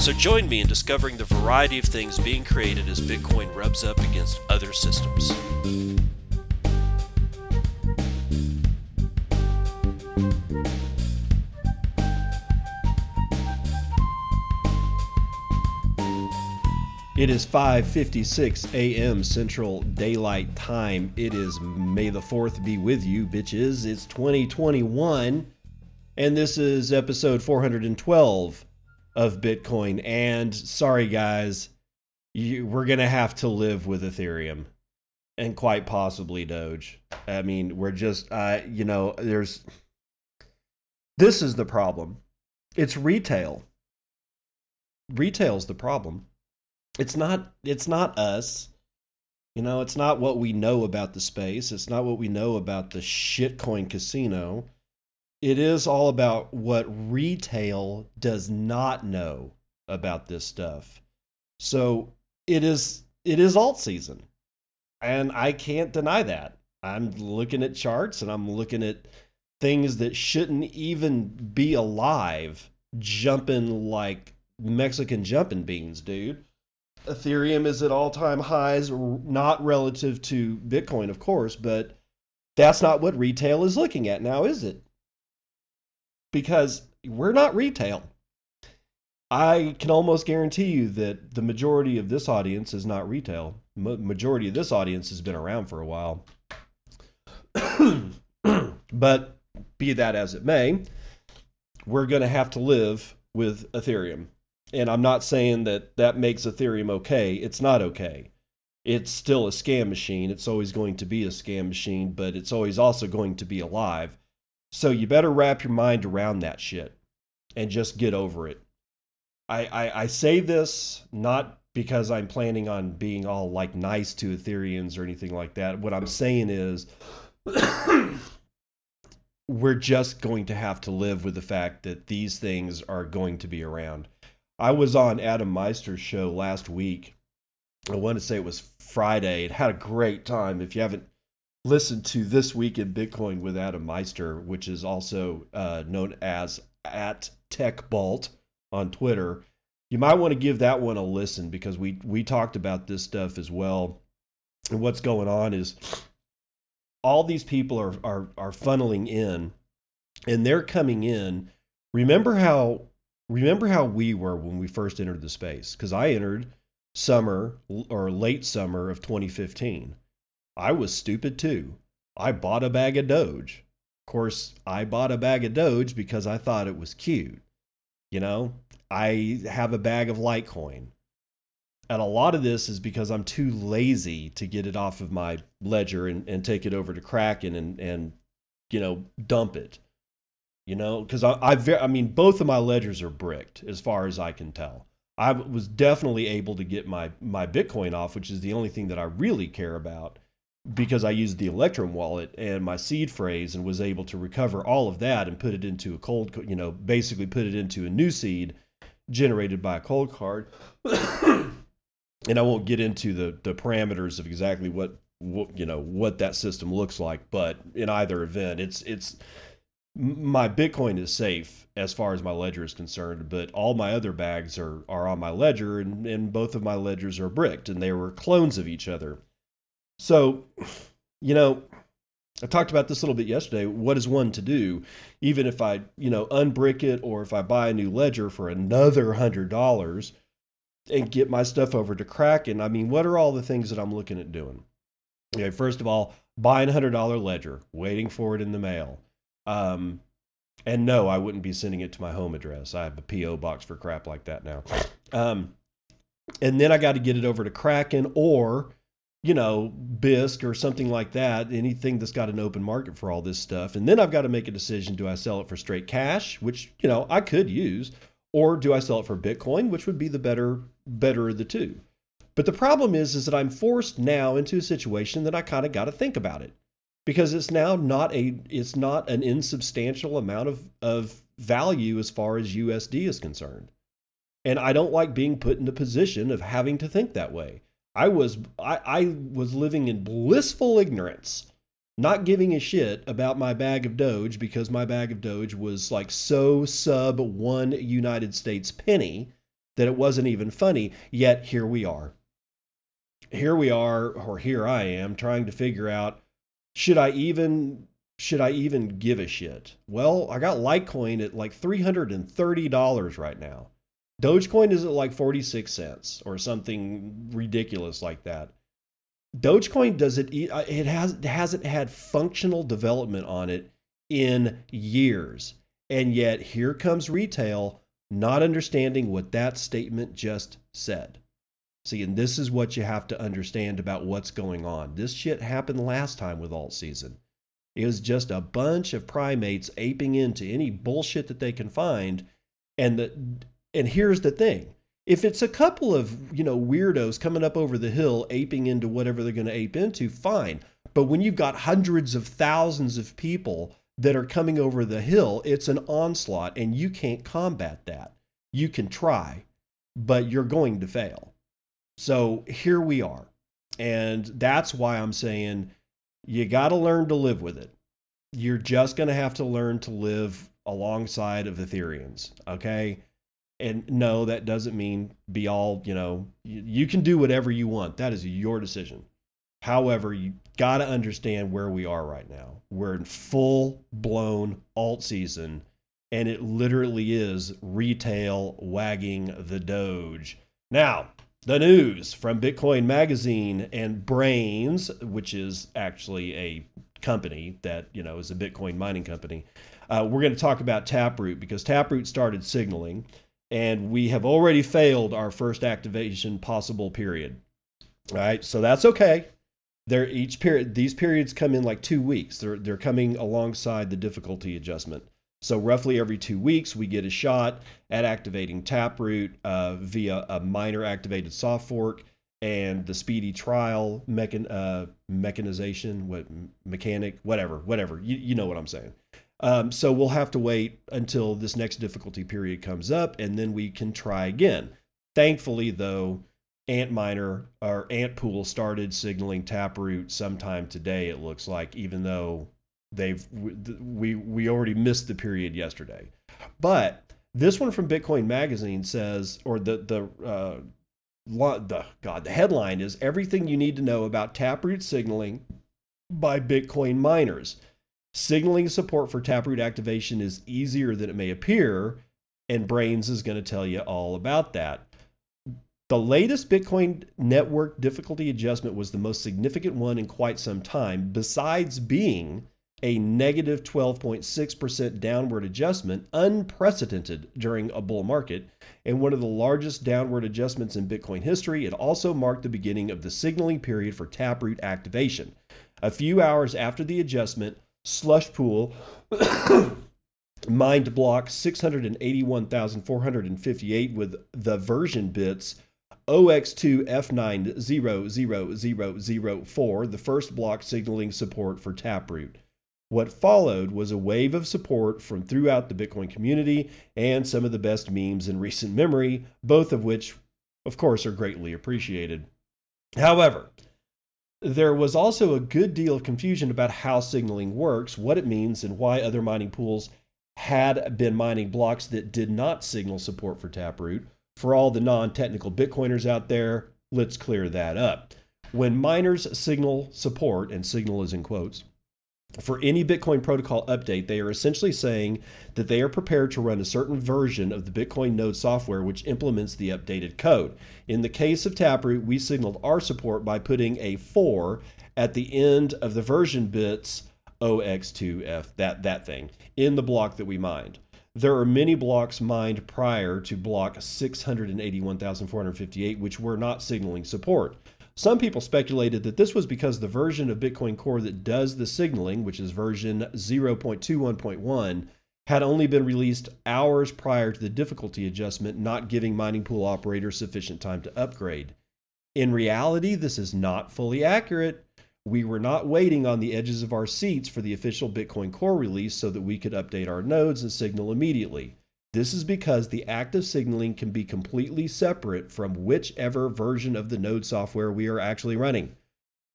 So join me in discovering the variety of things being created as Bitcoin rubs up against other systems. It is 5:56 a.m. Central Daylight Time. It is May the 4th be with you, bitches. It's 2021 and this is episode 412 of Bitcoin and sorry guys, you, we're going to have to live with Ethereum and quite possibly Doge. I mean, we're just uh you know, there's this is the problem. It's retail. Retail's the problem it's not it's not us you know it's not what we know about the space it's not what we know about the shitcoin casino it is all about what retail does not know about this stuff. So it is it is alt season and i can't deny that. I'm looking at charts and i'm looking at things that shouldn't even be alive jumping like mexican jumping beans dude. Ethereum is at all time highs, not relative to Bitcoin, of course, but that's not what retail is looking at now, is it? Because we're not retail. I can almost guarantee you that the majority of this audience is not retail. majority of this audience has been around for a while. but be that as it may, we're going to have to live with Ethereum and I'm not saying that that makes Ethereum okay. It's not okay. It's still a scam machine. It's always going to be a scam machine, but it's always also going to be alive. So you better wrap your mind around that shit and just get over it. I, I, I say this not because I'm planning on being all like nice to Ethereans or anything like that. What I'm saying is we're just going to have to live with the fact that these things are going to be around I was on Adam Meister's show last week. I want to say it was Friday. It had a great time. If you haven't listened to This Week in Bitcoin with Adam Meister, which is also uh, known as at TechBalt on Twitter, you might want to give that one a listen because we we talked about this stuff as well. And what's going on is all these people are are are funneling in and they're coming in. Remember how remember how we were when we first entered the space because i entered summer or late summer of 2015 i was stupid too. I bought a bag of doge. Of course i bought a bag of doge because i thought it was cute. You know i have a bag of litecoin. And a lot of this is because i'm too lazy to get it off of my ledger and, and take it over to kraken and, and you know dump it. You know, because I, I, I mean, both of my ledgers are bricked as far as I can tell. I was definitely able to get my my Bitcoin off, which is the only thing that I really care about, because I used the Electrum wallet and my seed phrase and was able to recover all of that and put it into a cold, you know, basically put it into a new seed generated by a Coldcard. and I won't get into the the parameters of exactly what, what you know what that system looks like, but in either event, it's it's my Bitcoin is safe as far as my ledger is concerned, but all my other bags are are on my ledger, and, and both of my ledgers are bricked, and they were clones of each other. So, you know, I talked about this a little bit yesterday. What is one to do, even if I, you know, unbrick it, or if I buy a new ledger for another hundred dollars and get my stuff over to Kraken? I mean, what are all the things that I'm looking at doing? Okay, first of all, buying a hundred dollar ledger, waiting for it in the mail um, and no, I wouldn't be sending it to my home address. I have a PO box for crap like that now. Um, and then I got to get it over to Kraken or, you know, Bisq or something like that. Anything that's got an open market for all this stuff. And then I've got to make a decision: do I sell it for straight cash, which you know I could use, or do I sell it for Bitcoin, which would be the better better of the two. But the problem is, is that I'm forced now into a situation that I kind of got to think about it because it's now not a it's not an insubstantial amount of of value as far as USD is concerned. And I don't like being put in the position of having to think that way. I was I, I was living in blissful ignorance, not giving a shit about my bag of Doge because my bag of Doge was like so sub one United States penny that it wasn't even funny. Yet here we are. Here we are, or here I am, trying to figure out should I even should I even give a shit? Well, I got Litecoin at like $330 right now. Dogecoin is at like 46 cents or something ridiculous like that. Dogecoin does it uh, it has it hasn't had functional development on it in years. And yet here comes retail not understanding what that statement just said. See, and this is what you have to understand about what's going on. This shit happened last time with alt season. It was just a bunch of primates aping into any bullshit that they can find. And the and here's the thing. If it's a couple of, you know, weirdos coming up over the hill aping into whatever they're going to ape into, fine. But when you've got hundreds of thousands of people that are coming over the hill, it's an onslaught and you can't combat that. You can try, but you're going to fail. So here we are. And that's why I'm saying you got to learn to live with it. You're just going to have to learn to live alongside of Ethereans, okay? And no, that doesn't mean be all, you know, you, you can do whatever you want. That is your decision. However, you got to understand where we are right now. We're in full blown alt season, and it literally is retail wagging the Doge. Now, the news from Bitcoin Magazine and Braiins, which is actually a company that you know is a Bitcoin mining company. Uh, we're going to talk about Taproot because Taproot started signaling, and we have already failed our first activation possible period. All right, so that's okay. They're each period; these periods come in like two weeks. They're they're coming alongside the difficulty adjustment. So roughly every two weeks, we get a shot at activating Taproot uh, via a miner activated soft fork and the speedy trial mechan- uh, mechanization, what mechanic, whatever, whatever. You, you know what I'm saying. Um, so we'll have to wait until this next difficulty period comes up, and then we can try again. Thankfully, though, Antminer or Ant Pool started signaling Taproot sometime today. It looks like, even though they've we we already missed the period yesterday, but this one from Bitcoin Magazine says, or the the uh, the God, the headline is everything you need to know about Taproot signaling by Bitcoin miners. Signaling support for Taproot activation is easier than it may appear, and Braiins is going to tell you all about that. The latest Bitcoin network difficulty adjustment was the most significant one in quite some time, besides being a negative 12.6% downward adjustment, unprecedented during a bull market, and one of the largest downward adjustments in Bitcoin history. It also marked the beginning of the signaling period for Taproot activation. A few hours after the adjustment, Slush Pool mined block 681,458 with the version bits OX2 F90004, the first block signaling support for Taproot. What followed was a wave of support from throughout the Bitcoin community and some of the best memes in recent memory, both of which, of course, are greatly appreciated. However, there was also a good deal of confusion about how signaling works, what it means, and why other mining pools had been mining blocks that did not signal support for Taproot. For all the non technical Bitcoiners out there, let's clear that up. When miners signal support, and signal is in quotes, for any Bitcoin protocol update, they are essentially saying that they are prepared to run a certain version of the Bitcoin node software which implements the updated code. In the case of Taproot, we signaled our support by putting a 4 at the end of the version bits OX2F, that, that thing, in the block that we mined. There are many blocks mined prior to block 681,458 which were not signaling support. Some people speculated that this was because the version of Bitcoin Core that does the signaling, which is version 0.21.1, had only been released hours prior to the difficulty adjustment, not giving mining pool operators sufficient time to upgrade. In reality, this is not fully accurate. We were not waiting on the edges of our seats for the official Bitcoin Core release so that we could update our nodes and signal immediately. This is because the active signaling can be completely separate from whichever version of the node software we are actually running.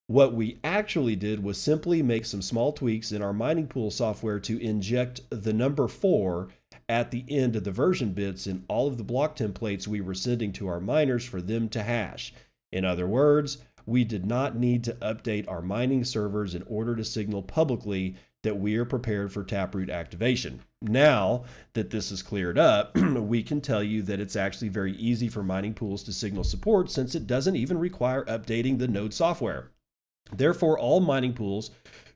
What we actually did was simply make some small tweaks in our mining pool software to inject the number 4 at the end of the version bits in all of the block templates we were sending to our miners for them to hash. In other words, we did not need to update our mining servers in order to signal publicly that we are prepared for Taproot activation. Now that this is cleared up, we can tell you that it's actually very easy for mining pools to signal support since it doesn't even require updating the node software. Therefore, all mining pools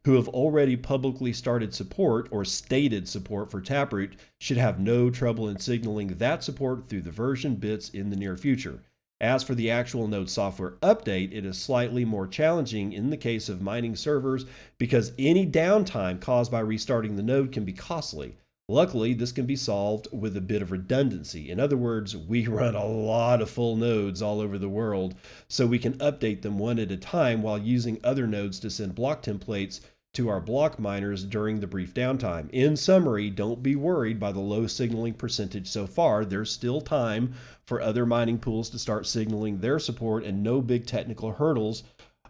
who have already publicly started support or stated support for Taproot should have no trouble in signaling that support through the version bits in the near future. As for the actual node software update, it is slightly more challenging in the case of mining servers because any downtime caused by restarting the node can be costly. Luckily, this can be solved with a bit of redundancy. In other words, we run a lot of full nodes all over the world, so we can update them one at a time while using other nodes to send block templates to our block miners during the brief downtime. In summary, don't be worried by the low signaling percentage so far. There's still time for other mining pools to start signaling their support, and no big technical hurdles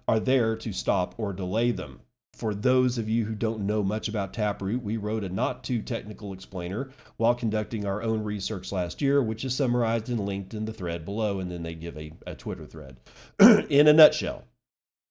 are there to stop or delay them. For those of you who don't know much about Taproot, we wrote a not too technical explainer while conducting our own research last year, which is summarized and linked in the thread below, and then they give a, a Twitter thread. in a nutshell,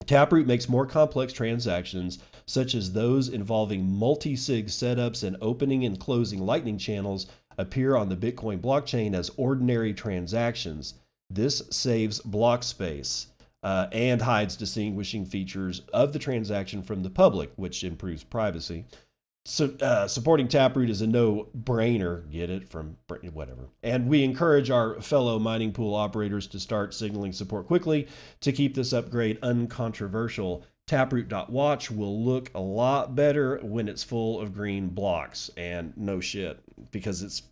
Taproot makes more complex transactions, such as those involving multi sig setups and opening and closing Lightning channels, appear on the Bitcoin blockchain as ordinary transactions. This saves block space uh, and hides distinguishing features of the transaction from the public, which improves privacy. So, uh, supporting Taproot is a no brainer. Get it from whatever. And we encourage our fellow mining pool operators to start signaling support quickly to keep this upgrade uncontroversial. Taproot.watch will look a lot better when it's full of green blocks. And no shit, because it's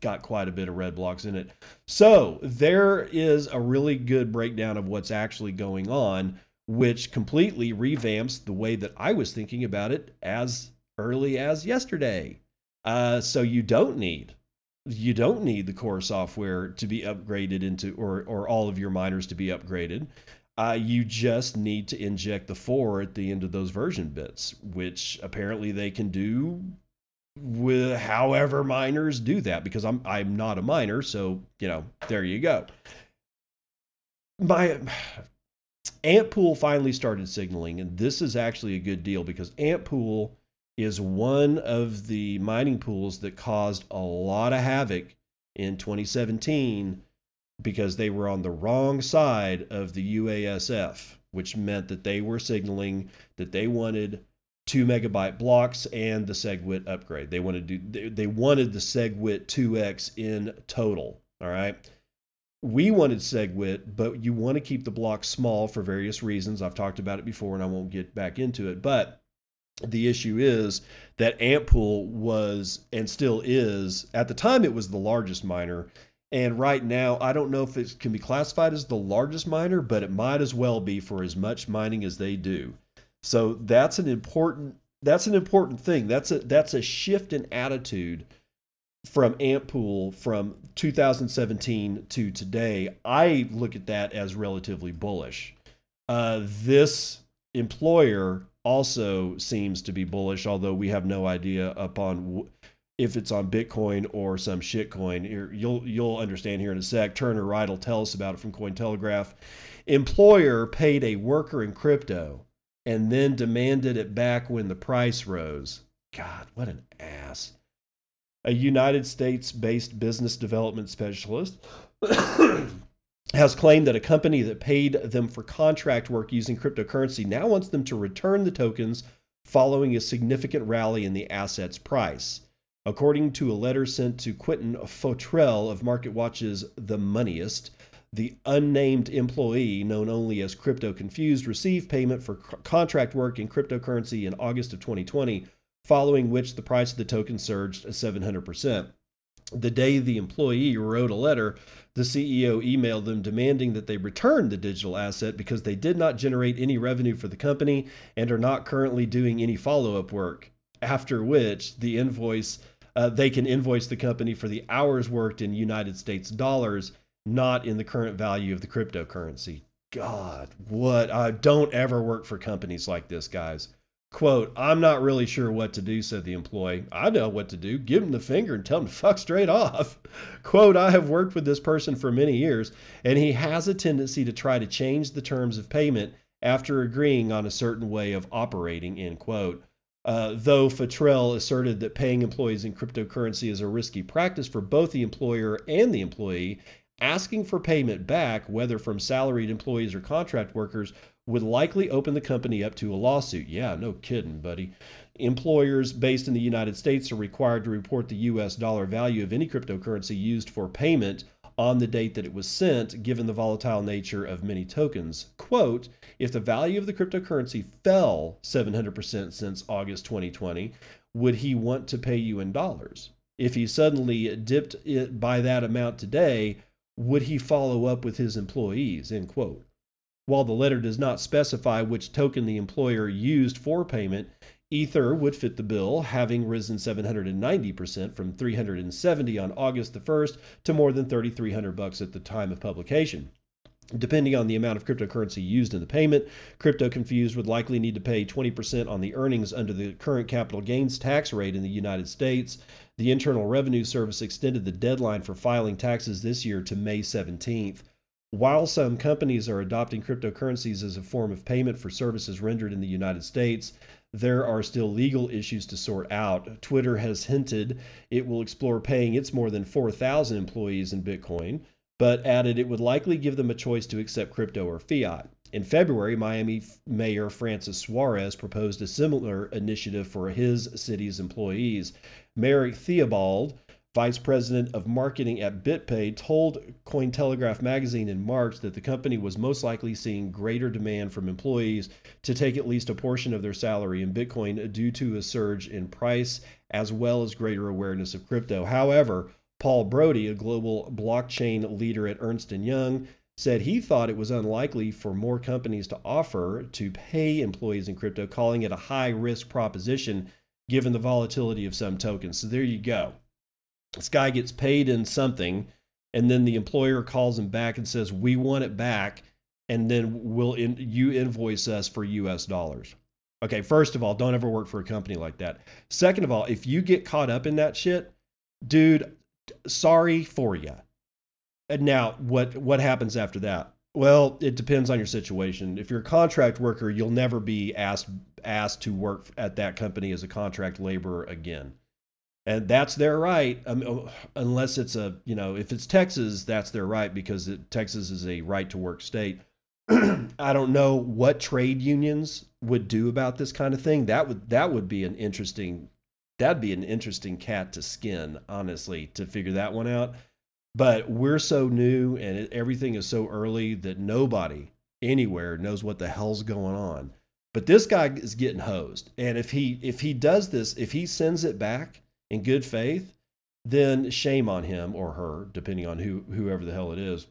got quite a bit of red blocks in it. So there is a really good breakdown of what's actually going on, which completely revamps the way that I was thinking about it as early as yesterday. Uh, so you don't need you don't need the core software to be upgraded into or or all of your miners to be upgraded. Uh, you just need to inject the four at the end of those version bits, which apparently they can do with however miners do that because I'm I'm not a miner, so you know there you go. My Antpool finally started signaling, and this is actually a good deal because Antpool is one of the mining pools that caused a lot of havoc in 2017 because they were on the wrong side of the UASF, which meant that they were signaling that they wanted two megabyte blocks and the SegWit upgrade. They wanted to they wanted the SegWit 2x in total. All right. We wanted SegWit, but you want to keep the block small for various reasons. I've talked about it before and I won't get back into it. But the issue is that Antpool was and still is at the time it was the largest miner. And right now i don't know if it can be classified as the largest miner but it might as well be for as much mining as they do. So that's an important that's an important thing. That's a that's a shift in attitude from Antpool from 2017 to today. I look at that as relatively bullish. Uh, this employer also seems to be bullish, although we have no idea upon if it's on Bitcoin or some shitcoin. You'll you'll understand here in a sec. Turner Wright will tell us about it from Cointelegraph. Employer paid a worker in crypto and then demanded it back when the price rose. God, what an ass. A United States based business development specialist has claimed that a company that paid them for contract work using cryptocurrency now wants them to return the tokens following a significant rally in the asset's price. According to a letter sent to Quentin Fottrell of MarketWatch's The Moneyist, the unnamed employee, known only as Crypto Confused, received payment for contract work in cryptocurrency in August of 2020, following which the price of the token surged 700%. The day the employee wrote a letter, the CEO emailed them demanding that they return the digital asset because they did not generate any revenue for the company and are not currently doing any follow up work. After which, the invoice uh, they can invoice the company for the hours worked in United States dollars, not in the current value of the cryptocurrency. God, what? Uh, don't ever work for companies like this, guys. Quote, I'm not really sure what to do, said the employee. I know what to do. Give him the finger and tell him to fuck straight off. Quote, I have worked with this person for many years, and he has a tendency to try to change the terms of payment after agreeing on a certain way of operating, end quote. Uh, though Fottrell asserted that paying employees in cryptocurrency is a risky practice for both the employer and the employee, asking for payment back, whether from salaried employees or contract workers, would likely open the company up to a lawsuit. Yeah, no kidding, buddy. Employers based in the United States are required to report the US dollar value of any cryptocurrency used for payment on the date that it was sent, given the volatile nature of many tokens. Quote, if the value of the cryptocurrency fell 700% since August 2020, would he want to pay you in dollars? If he suddenly dipped it by that amount today, would he follow up with his employees? End quote. While the letter does not specify which token the employer used for payment, Ether would fit the bill, having risen 790% from 370 on August the 1st to more than 3300 bucks at the time of publication. Depending on the amount of cryptocurrency used in the payment, Crypto Confused would likely need to pay 20% on the earnings under the current capital gains tax rate in the United States. The Internal Revenue Service extended the deadline for filing taxes this year to May 17th. While some companies are adopting cryptocurrencies as a form of payment for services rendered in the United States, there are still legal issues to sort out. Twitter has hinted it will explore paying its more than 4,000 employees in Bitcoin, but added it would likely give them a choice to accept crypto or fiat. In February, Miami Mayor Francis Suarez proposed a similar initiative for his city's employees. Merrick Theobald vice president of marketing at BitPay, told Cointelegraph magazine in March that the company was most likely seeing greater demand from employees to take at least a portion of their salary in Bitcoin due to a surge in price as well as greater awareness of crypto. However, Paul Brody, a global blockchain leader at Ernst & Young, said he thought it was unlikely for more companies to offer to pay employees in crypto, calling it a high risk proposition given the volatility of some tokens. So there you go. This guy gets paid in something and then the employer calls him back and says we want it back and then we'll in, you invoice us for us dollars. Okay first of all don't ever work for a company like that. Second of all if you get caught up in that shit dude sorry for you and now what what happens after that? Well it depends on your situation. If you're a contract worker you'll never be asked asked to work at that company as a contract laborer again. And that's their right um, oh, unless it's a you know if it's texas that's their right because it, texas is a right to work state. I don't know what trade unions would do about this kind of thing. That would that would be an interesting that'd be an interesting cat to skin honestly to figure that one out but we're so new and it, everything is so early that nobody anywhere knows what the hell's going on but this guy is getting hosed and if he if he does this if he sends it back in good faith, then shame on him or her, depending on who whoever the hell it is,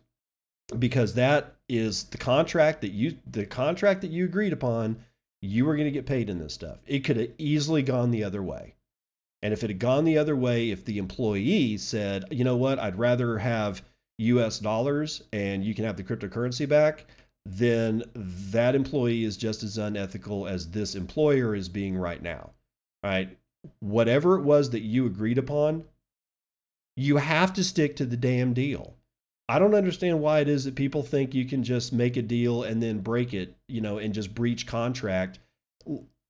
because that is the contract that you the contract that you agreed upon. You were going to get paid in this stuff. It could have easily gone the other way. And if it had gone the other way, if the employee said, you know what, I'd rather have US dollars and you can have the cryptocurrency back, then that employee is just as unethical as this employer is being right now. Right? whatever it was that you agreed upon, you have to stick to the damn deal. I don't understand why it is that people think you can just make a deal and then break it, you know, and just breach contract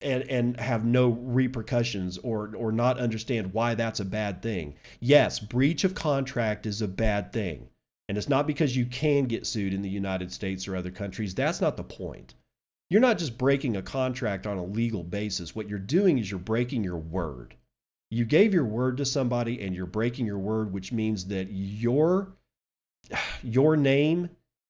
and and have no repercussions or or not understand why that's a bad thing. Yes, breach of contract is a bad thing. And it's not because you can get sued in the United States or other countries. That's not the point you're not just breaking a contract on a legal basis. What you're doing is you're breaking your word. You gave your word to somebody and you're breaking your word, which means that your your name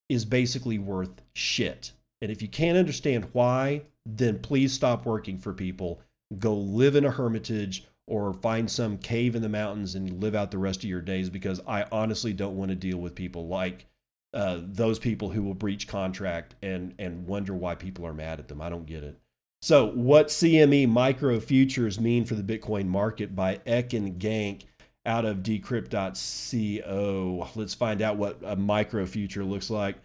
is basically worth shit. And if you can't understand why, then please stop working for people. Go live in a hermitage or find some cave in the mountains and live out the rest of your days because I honestly don't want to deal with people like uh, those people who will breach contract and and wonder why people are mad at them. I don't get it. So, what CME micro futures mean for the Bitcoin market by Ekin Genç out of decrypt.co. Let's find out what a micro future looks like.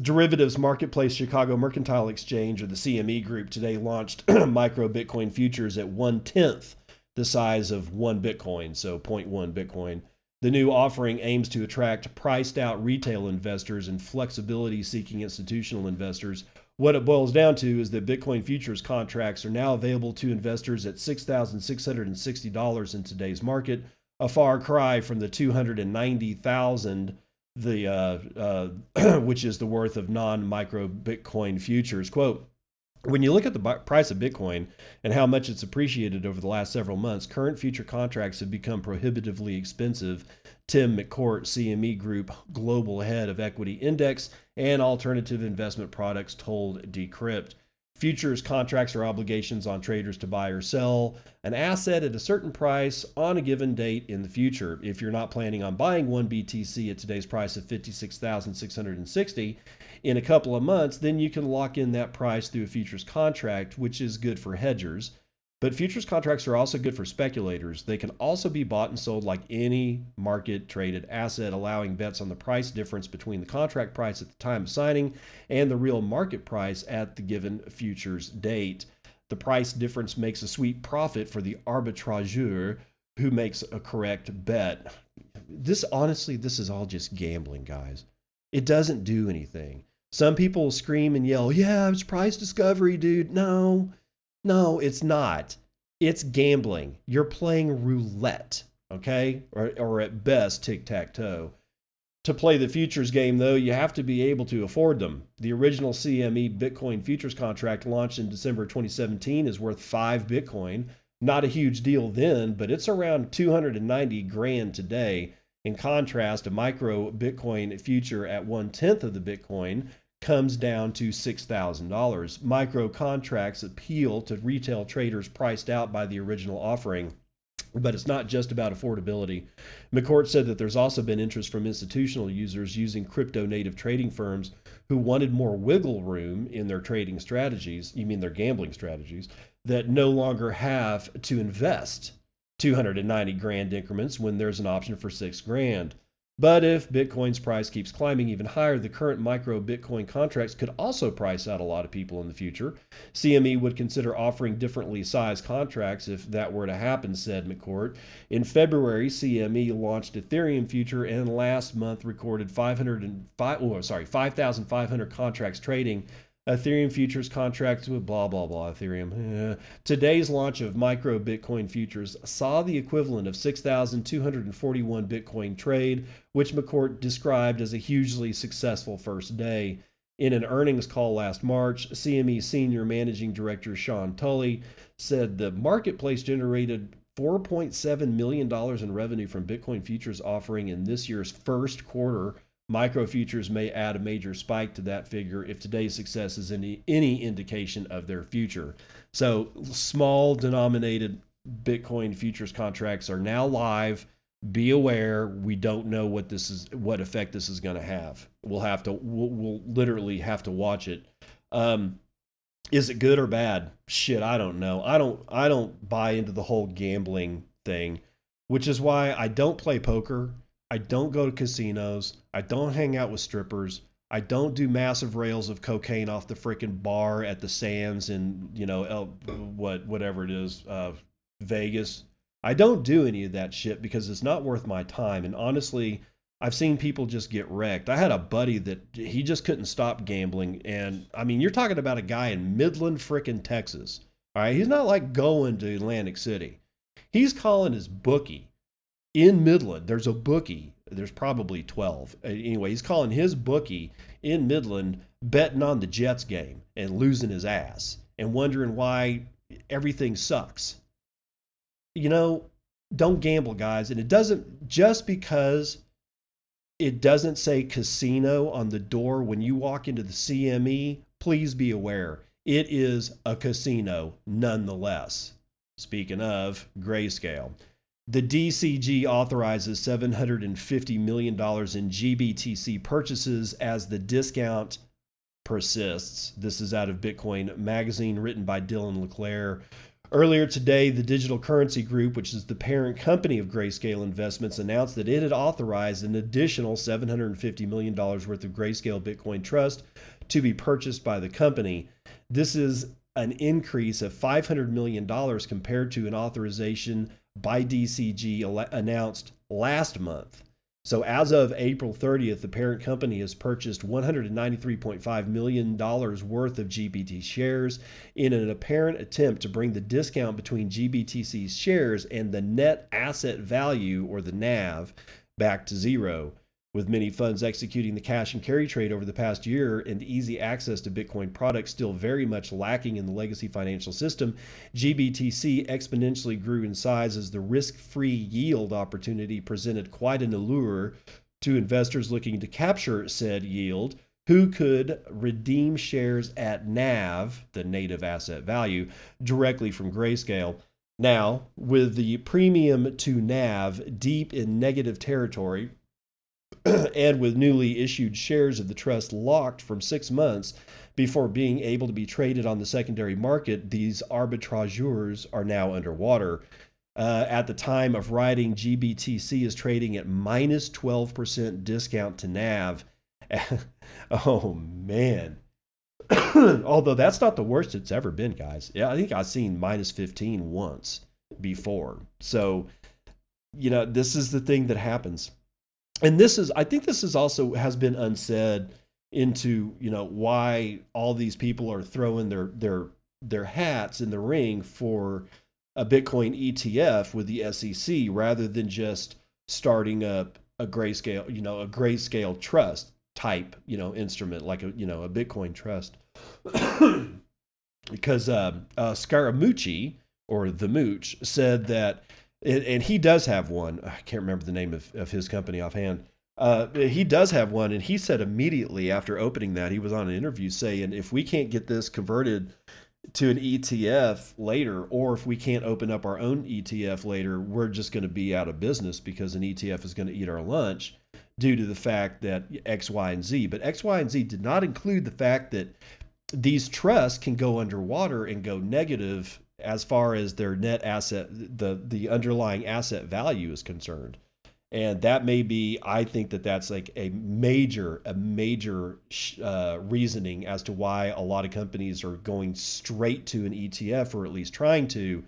Derivatives Marketplace Chicago Mercantile Exchange, or the CME Group, today launched micro Bitcoin futures at one tenth the size of one Bitcoin, so 0.1 Bitcoin. The new offering aims to attract priced out retail investors and flexibility seeking institutional investors. What it boils down to is that Bitcoin futures contracts are now available to investors at $6,660 in today's market, a far cry from the 290,000 the uh, uh, which is the worth of non-micro Bitcoin futures. Quote, when you look at the price of Bitcoin and how much it's appreciated over the last several months, current future contracts have become prohibitively expensive. Tim McCourt, CME Group Global Head of Equity Index and Alternative Investment Products, told Decrypt. Futures contracts are obligations on traders to buy or sell an asset at a certain price on a given date in the future. If you're not planning on buying one BTC at today's price of 56,660 in a couple of months, then you can lock in that price through a futures contract, which is good for hedgers. But futures contracts are also good for speculators. They can also be bought and sold like any market traded asset, allowing bets on the price difference between the contract price at the time of signing and the real market price at the given futures date. The price difference makes a sweet profit for the arbitrageur who makes a correct bet. This honestly, this is all just gambling, guys. It doesn't do anything. Some people scream and yell, "Yeah, it's price discovery, dude." No, no, it's not. It's gambling. You're playing roulette, okay? Or, or at best, tic tac toe. To play the futures game, though, you have to be able to afford them. The original CME Bitcoin futures contract launched in December 2017 is worth 5 Bitcoin. Not a huge deal then, but it's around 290 grand today. In contrast, a micro Bitcoin future at one tenth of the Bitcoin comes down to $6,000. Micro contracts appeal to retail traders priced out by the original offering. But it's not just about affordability. McCourt said that there's also been interest from institutional users using crypto native trading firms who wanted more wiggle room in their trading strategies, you mean their gambling strategies, that no longer have to invest 290 grand increments when there's an option for 6 grand. But if Bitcoin's price keeps climbing even higher, the current micro Bitcoin contracts could also price out a lot of people in the future. CME would consider offering differently sized contracts if that were to happen, said McCourt. In February, CME launched Ethereum future and last month recorded 505, oh, sorry, 5,500 contracts trading Ethereum futures contracts with blah, blah, blah, Ethereum. Today's launch of micro Bitcoin futures saw the equivalent of 6,241 Bitcoin trade, which McCourt described as a hugely successful first day. In an earnings call last March, CME Senior Managing Director Sean Tully said the marketplace generated $4.7 million in revenue from Bitcoin futures offering in this year's first quarter Micro futures may add a major spike to that figure if today's success is any, any indication of their future. So, small denominated Bitcoin futures contracts are now live. Be aware, we don't know what this is, what effect this is going to have. We'll have to, we'll, we'll, literally have to watch it. Um, is it good or bad? Shit, I don't know. I don't, I don't buy into the whole gambling thing, which is why I don't play poker. I don't go to casinos. I don't hang out with strippers. I don't do massive rails of cocaine off the freaking bar at the Sands and you know El, what whatever it is uh, Vegas. I don't do any of that shit because it's not worth my time. And honestly, I've seen people just get wrecked. I had a buddy that he just couldn't stop gambling, and I mean, you're talking about a guy in Midland, freaking Texas. All right, he's not like going to Atlantic City. He's calling his bookie in Midland, there's a bookie. There's probably 12. Anyway, he's calling his bookie in Midland betting on the Jets game and losing his ass and wondering why everything sucks. You know, don't gamble, guys. And it doesn't just because it doesn't say casino on the door when you walk into the CME, please be aware it is a casino nonetheless. Speaking of grayscale, the DCG authorizes $750 million in GBTC purchases as the discount persists. This is out of Bitcoin Magazine, written by Dylan LeClaire. Earlier today, the Digital Currency Group, which is the parent company of Grayscale Investments, announced that it had authorized an additional $750 million worth of Grayscale Bitcoin Trust to be purchased by the company. This is an increase of $500 million compared to an authorization by DCG announced last month. So, as of April 30th, the parent company has purchased $193.5 million worth of GBT shares in an apparent attempt to bring the discount between GBTC's shares and the net asset value, or the NAV, back to zero. With many funds executing the cash and carry trade over the past year and easy access to Bitcoin products still very much lacking in the legacy financial system, GBTC exponentially grew in size as the risk free yield opportunity presented quite an allure to investors looking to capture said yield who could redeem shares at NAV, the native asset value, directly from Grayscale. Now, with the premium to NAV deep in negative territory, and with newly issued shares of the trust locked from six months before being able to be traded on the secondary market, these arbitrageurs are now underwater. Uh, at the time of writing, GBTC is trading at minus 12% discount to NAV. oh, man. Although that's not the worst it's ever been, guys. Yeah, I think I've seen minus 15 once before. So, you know, this is the thing that happens and this is i think this is also has been unsaid into you know why all these people are throwing their their their hats in the ring for a bitcoin etf with the sec rather than just starting up a grayscale you know a grayscale trust type you know instrument like a you know a bitcoin trust. Because uh, uh, scaramucci or the mooch said that and he does have one. I can't remember the name of, of his company offhand. Uh, he does have one, and he said immediately after opening that he was on an interview saying, if we can't get this converted to an ETF later, or if we can't open up our own ETF later, we're just going to be out of business because an ETF is going to eat our lunch due to the fact that X, Y, and Z. But X, Y, and Z did not include the fact that these trusts can go underwater and go negative as far as their net asset, the the underlying asset value is concerned. And that may be, I think that that's like a major, a major uh, reasoning as to why a lot of companies are going straight to an ETF or at least trying to,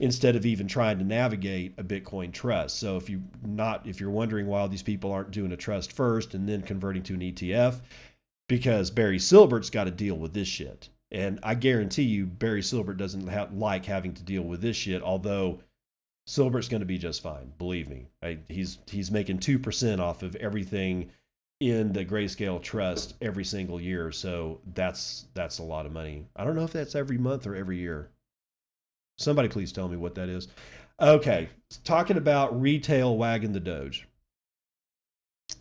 instead of even trying to navigate a Bitcoin trust. So if you not, if you're wondering why these people aren't doing a trust first and then converting to an ETF, because Barry Silbert's got to deal with this shit. And I guarantee you, Barry Silbert doesn't have, like having to deal with this shit. Although Silbert's going to be just fine, believe me. I, he's he's making two percent off of everything in the grayscale trust every single year. So that's that's a lot of money. I don't know if that's every month or every year. Somebody please tell me what that is. Okay, talking about retail wagging the Doge.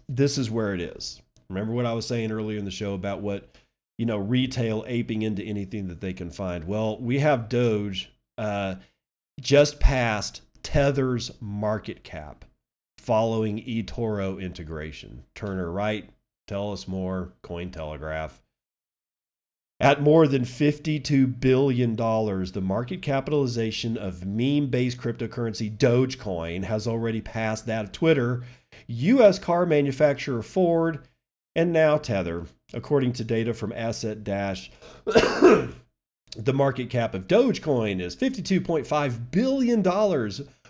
This is where it is. Remember what I was saying earlier in the show about what you know, retail aping into anything that they can find. Well, we have Doge uh, just past Tether's market cap following eToro integration. Turner Wright, tell us more, Cointelegraph. At more than $52 billion, the market capitalization of meme based cryptocurrency Dogecoin has already passed that of Twitter, US car manufacturer Ford, and now Tether. According to data from Asset Dash, the market cap of Dogecoin is $52.5 billion,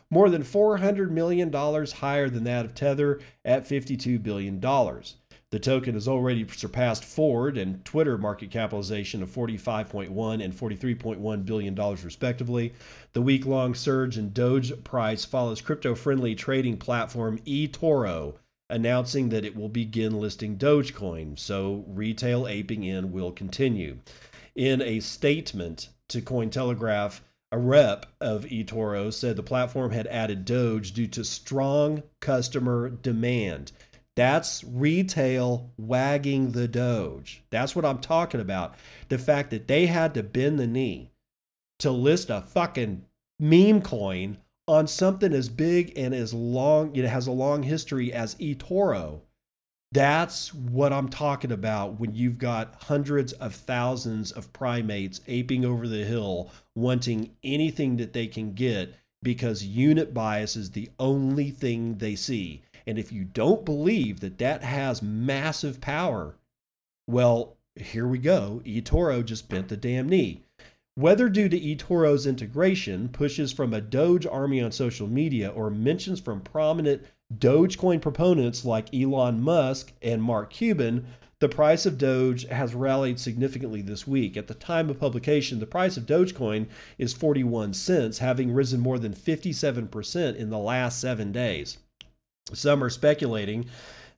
more than $400 million higher than that of Tether at $52 billion. The token has already surpassed Ford and Twitter market capitalization of 45.1 and 43.1 billion dollars respectively. The week-long surge in Doge price follows crypto-friendly trading platform eToro announcing that it will begin listing Dogecoin, so retail aping in will continue. In a statement to Cointelegraph, a rep of eToro said the platform had added Doge due to strong customer demand. That's retail wagging the Doge. That's what I'm talking about. The fact that they had to bend the knee to list a fucking meme coin on something as big and as long, it has a long history as eToro. That's what I'm talking about when you've got hundreds of thousands of primates aping over the hill, wanting anything that they can get because unit bias is the only thing they see. And if you don't believe that that has massive power, well, here we go. eToro just bent the damn knee. Whether due to eToro's integration, pushes from a Doge army on social media, or mentions from prominent Dogecoin proponents like Elon Musk and Mark Cuban, the price of Doge has rallied significantly this week. At the time of publication, the price of Dogecoin is 41 cents, having risen more than 57% in the last seven days. Some are speculating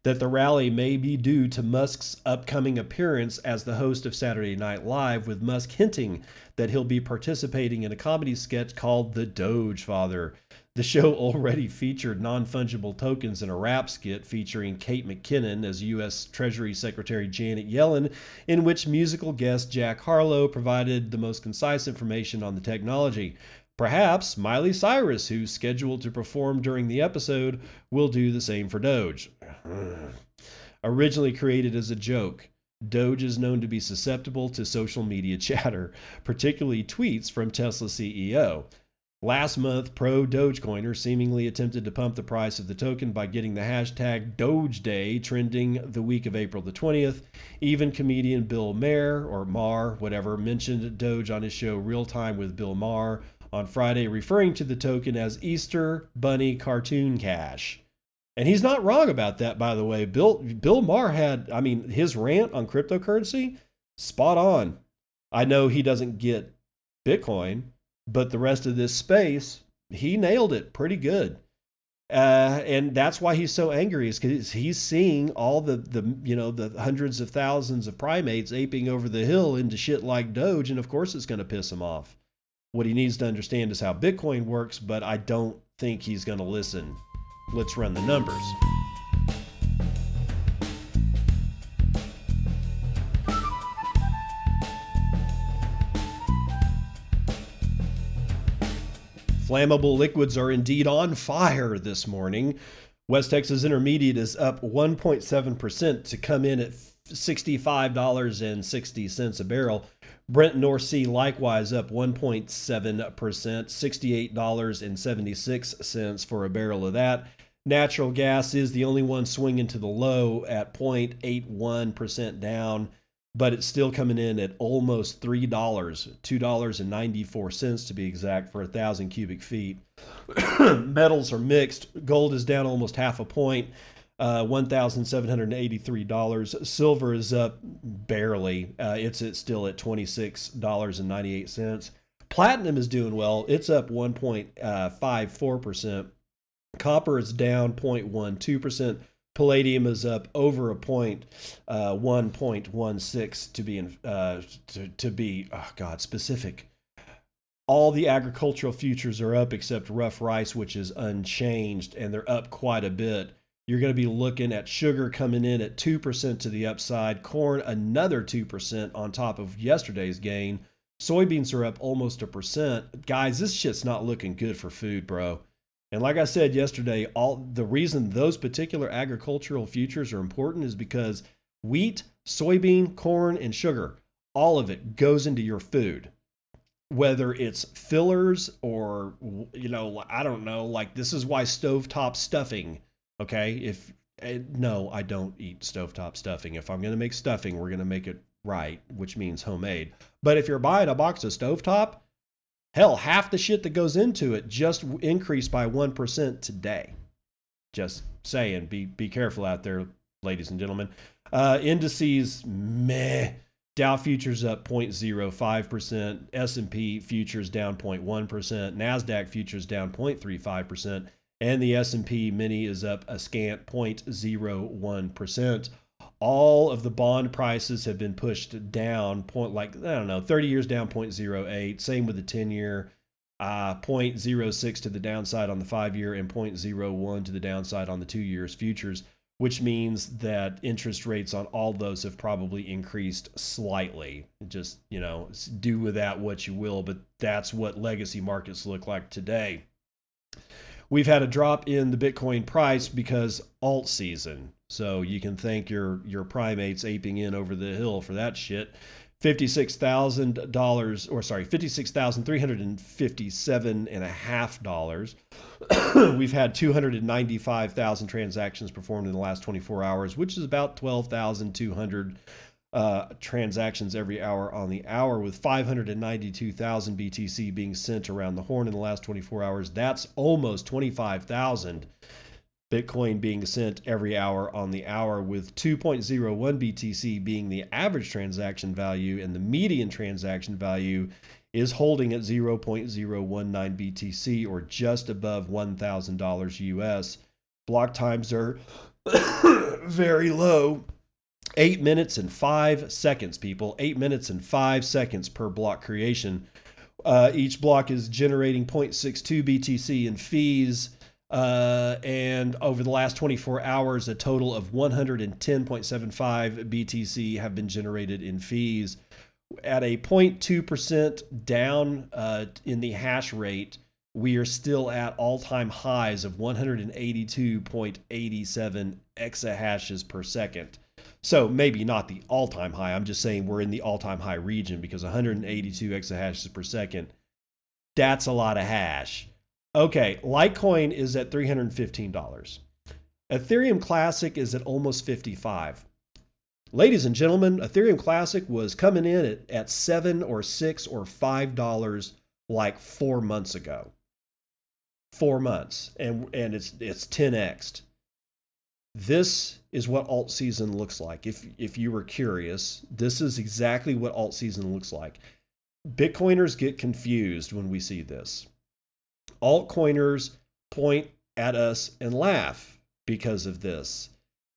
that the rally may be due to Musk's upcoming appearance as the host of Saturday Night Live, with Musk hinting that he'll be participating in a comedy sketch called The Doge Father. The show already featured non fungible tokens in a rap skit featuring Kate McKinnon as U.S. Treasury Secretary Janet Yellen, in which musical guest Jack Harlow provided the most concise information on the technology. Perhaps Miley Cyrus, who's scheduled to perform during the episode, will do the same for Doge. Originally created as a joke, Doge is known to be susceptible to social media chatter, particularly tweets from Tesla CEO. Last month, pro Dogecoiners seemingly attempted to pump the price of the token by getting the hashtag DogeDay trending the week of April the 20th. Even comedian Bill Maher, or Maher, whatever, mentioned Doge on his show Real Time with Bill Maher on Friday, referring to the token as Easter Bunny Cartoon Cash. And he's not wrong about that, by the way. Bill Bill Maher had, I mean, his rant on cryptocurrency, spot on. I know he doesn't get Bitcoin, but the rest of this space, he nailed it pretty good. Uh, and that's why he's so angry is because he's seeing all the the you know the hundreds of thousands of primates aping over the hill into shit like Doge, and of course it's going to piss him off. What he needs to understand is how Bitcoin works, but I don't think he's going to listen. Let's run the numbers. Flammable liquids are indeed on fire this morning. West Texas Intermediate is up 1.7% to come in at $65.60 a barrel. Brent North Sea likewise up 1.7%, $68.76 for a barrel of that. Natural gas is the only one swinging to the low at 0.81% down but it's still coming in at almost $3, $2.94 to be exact, for a thousand cubic feet. Metals are mixed. Gold is down almost half a point, uh, $1,783. Silver is up barely. Uh, it's at, still at $26.98. Platinum is doing well. It's up 1.54%. Copper is down 0.12%. Palladium is up over a point, uh, 1.16 to be in, uh, to, to be oh god specific. All the agricultural futures are up except rough rice, which is unchanged, and they're up quite a bit. You're going to be looking at sugar coming in at 2% to the upside, corn another 2% on top of yesterday's gain. Soybeans are up almost a percent. Guys, this shit's not looking good for food, bro. And like I said yesterday, all the reason those particular agricultural futures are important is because wheat, soybean, corn, and sugar, all of it goes into your food. Whether it's fillers or you know, I don't know, like this is why stovetop stuffing, okay? If eh, no, I don't eat stovetop stuffing. If I'm going to make stuffing, we're going to make it right, which means homemade. But if you're buying a box of stovetop, Hell, half the shit that goes into it just increased by 1% today. Just saying, be, be careful out there, ladies and gentlemen. Uh, indices, meh. Dow futures up 0.05%, S&P futures down 0.1%, Nasdaq futures down 0.35%, and the S&P mini is up a scant 0.01% all of the bond prices have been pushed down point like i don't know 30 years down 0.08 same with the 10 year uh, 0.06 to the downside on the five year and 0.01 to the downside on the two years futures which means that interest rates on all those have probably increased slightly. Just, you know, do with that what you will, but that's what legacy markets look like today. We've had a drop in the Bitcoin price because alt season. So you can thank your your primates aping in over the hill for that shit. $56,000 or sorry, $56,357 and a half dollars. We've had 295,000 transactions performed in the last 24 hours, which is about 12,200 uh, transactions every hour on the hour, with 592,000 BTC being sent around the horn in the last 24 hours. That's almost 25,000 Bitcoin being sent every hour on the hour, with 2.01 BTC being the average transaction value, and the median transaction value is holding at 0.019 BTC or just above $1,000 US. Block times are very low. Eight minutes and five seconds, people. Eight minutes and five seconds per block creation. Uh, each block is generating 0.62 BTC in fees uh, and over the last 24 hours, a total of 110.75 BTC have been generated in fees. At a 0.2% down uh, in the hash rate, we are still at all time highs of 182.87 exahashes per second. So maybe not the all time high. I'm just saying we're in the all time high region because 182 exahashes per second, that's a lot of hash. Okay, Litecoin is at $315. Ethereum Classic is at almost 55. Ladies and gentlemen, Ethereum Classic was coming in at, at 7 or 6 or 5 dollars like 4 months ago. 4 months and and it's it's 10x. This is what alt season looks like. If if you were curious, this is exactly what alt season looks like. Bitcoiners get confused when we see this altcoiners point at us and laugh because of this.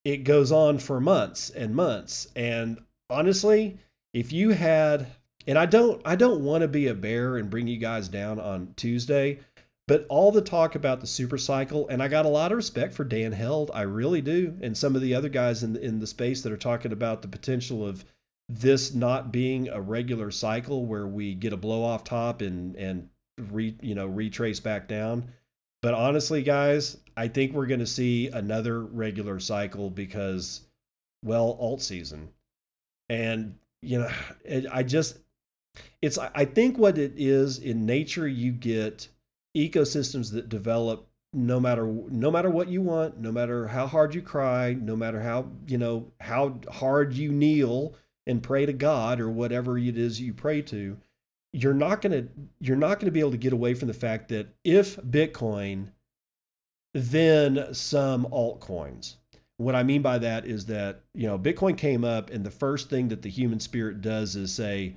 It goes on for months and months. And honestly, if you had and I don't I don't want to be a bear and bring you guys down on Tuesday, but all the talk about the super cycle, and I got a lot of respect for Dan Held, I really do, and some of the other guys in the, in the space that are talking about the potential of this not being a regular cycle where we get a blow off top and and re you know retrace back down. But honestly, guys, I think we're going to see another regular cycle because, well, alt season, and you know, it, I just it's I think what it is in nature you get ecosystems that develop no matter no matter what you want no matter how hard you cry no matter how you know how hard you kneel and pray to god or whatever it is you pray to you're not going to you're not going to be able to get away from the fact that if bitcoin then some altcoins. What i mean by that is that you know bitcoin came up and the first thing that the human spirit does is say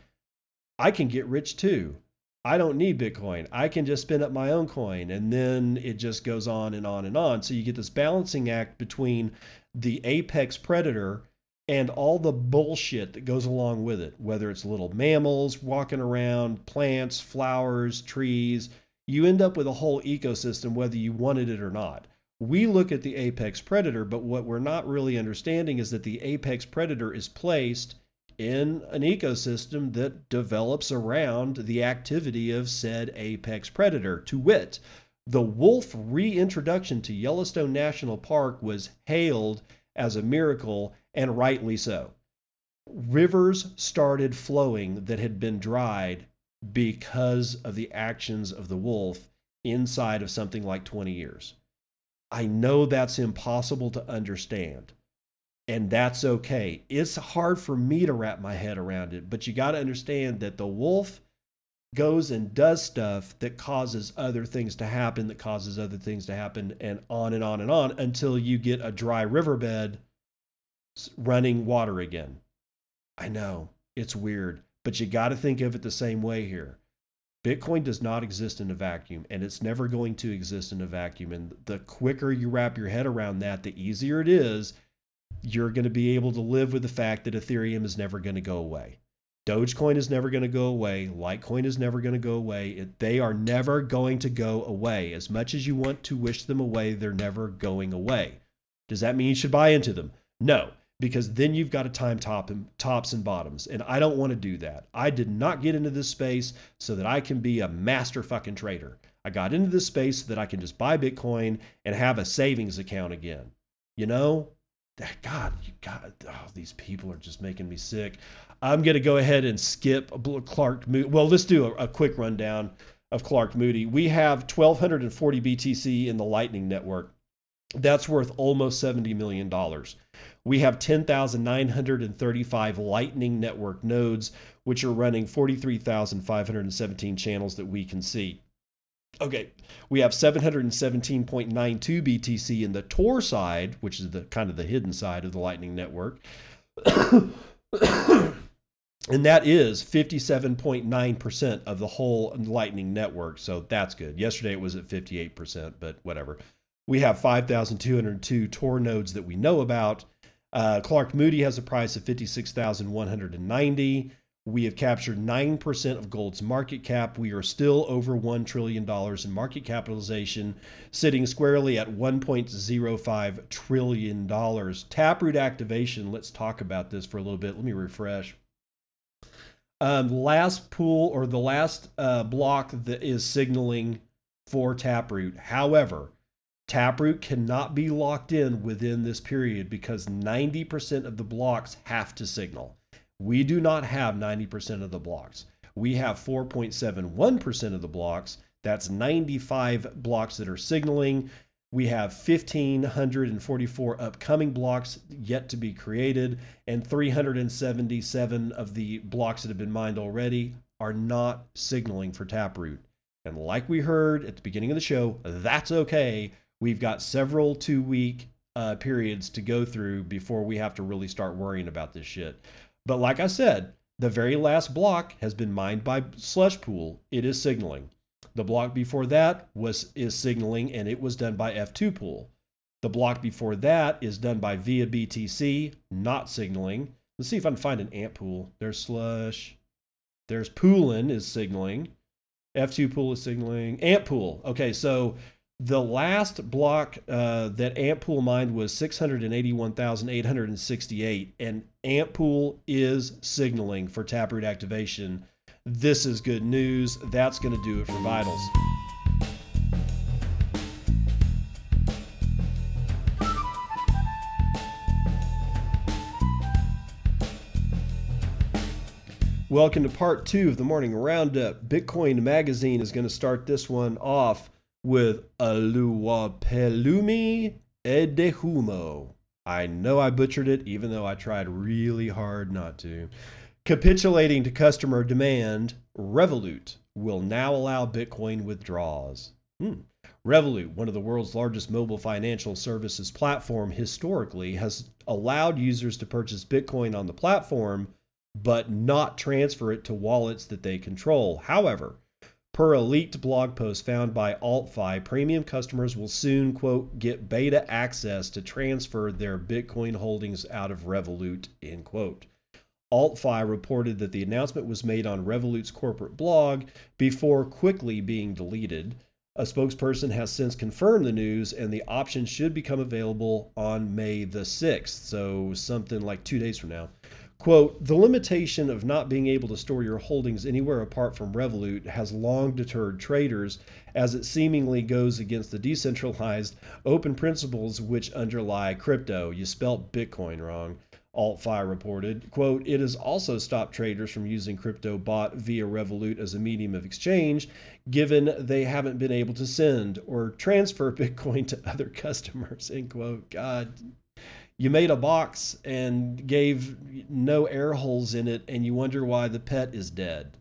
i can get rich too. I don't need bitcoin. I can just spin up my own coin. And then it just goes on and on and on. So you get this balancing act between the apex predator and all the bullshit that goes along with it, whether it's little mammals walking around, plants, flowers, trees, you end up with a whole ecosystem whether you wanted it or not. We look at the apex predator, but what we're not really understanding is that the apex predator is placed in an ecosystem that develops around the activity of said apex predator. To wit, the wolf reintroduction to Yellowstone National Park was hailed as a miracle and rightly so. Rivers started flowing that had been dried because of the actions of the wolf inside of something like 20 years. I know that's impossible to understand, and that's okay. It's hard for me to wrap my head around it, but you got to understand that the wolf goes and does stuff that causes other things to happen, that causes other things to happen, and on and on and on until you get a dry riverbed running water again. I know it's weird, but you got to think of it the same way here. Bitcoin does not exist in a vacuum, and it's never going to exist in a vacuum. And the quicker you wrap your head around that, the easier it is. You're going to be able to live with the fact that Ethereum is never going to go away. Dogecoin is never going to go away. Litecoin is never going to go away. It, they are never going to go away. As much as you want to wish them away, they're never going away. Does that mean you should buy into them? No, because then you've got to time top and tops and bottoms. And I don't want to do that. I did not get into this space so that I can be a master fucking trader. I got into this space so that I can just buy Bitcoin and have a savings account again. You know, that God, you got oh, these people are just making me sick. I'm going to go ahead and skip Clark Moody. Well, let's do a, a quick rundown of Clark Moody. We have 1,240 BTC in the Lightning Network. That's worth almost $70 million. We have 10,935 Lightning Network nodes, which are running 43,517 channels that we can see. Okay, we have 717.92 BTC in the Tor side, which is the kind of the hidden side of the Lightning Network. and that is 57.9% of the whole Lightning Network. So that's good. Yesterday it was at 58%, but whatever. We have 5,202 Tor nodes that we know about. Uh, Clark Moody has a price of 56,190. We have captured 9% of gold's market cap. We are still over $1 trillion in market capitalization, sitting squarely at $1.05 trillion. Taproot activation, let's talk about this for a little bit. Let me refresh. Um, last pool or the last uh, block that is signaling for Taproot. However, Taproot cannot be locked in within this period because 90% of the blocks have to signal. We do not have 90% of the blocks. We have 4.71% of the blocks. That's 95 blocks that are signaling. We have 1,544 upcoming blocks yet to be created, and 377 of the blocks that have been mined already are not signaling for Taproot. And like we heard at the beginning of the show, that's okay. We've got several two week uh, periods to go through before we have to really start worrying about this shit. But like I said, the very last block has been mined by Slush Pool. It is signaling. The block before that was is signaling and it was done by F2 Pool. The block before that is done by ViaBTC, not signaling. Let's see if I can find an ant pool. There's Slush. There's Poolin is signaling. F2 Pool is signaling. Ant Pool. Okay, so the last block uh, that Antpool mined was 681,868, and Antpool is signaling for Taproot activation. This is good news. That's going to do it for Vitals. Welcome to part two of the morning roundup. Bitcoin Magazine is going to start this one off with Oluwapelumi Edehumo. I know I butchered it, even though I tried really hard not to. Capitulating to customer demand, Revolut will now allow Bitcoin withdrawals. Hmm. Revolut, one of the world's largest mobile financial services platform, historically has allowed users to purchase Bitcoin on the platform, but not transfer it to wallets that they control. However, Per a leaked blog post found by AltFi, premium customers will soon, quote, get beta access to transfer their Bitcoin holdings out of Revolut, end quote. AltFi reported that the announcement was made on Revolut's corporate blog before quickly being deleted. A spokesperson has since confirmed the news, and the option should become available on May the 6th, so something like two days from now. Quote, the limitation of not being able to store your holdings anywhere apart from Revolut has long deterred traders as it seemingly goes against the decentralized open principles which underlie crypto. You spelt Bitcoin wrong. AltFi reported, quote, it has also stopped traders from using crypto bought via Revolut as a medium of exchange, given they haven't been able to send or transfer Bitcoin to other customers, end quote. God you made a box and gave no air holes in it, and you wonder why the pet is dead.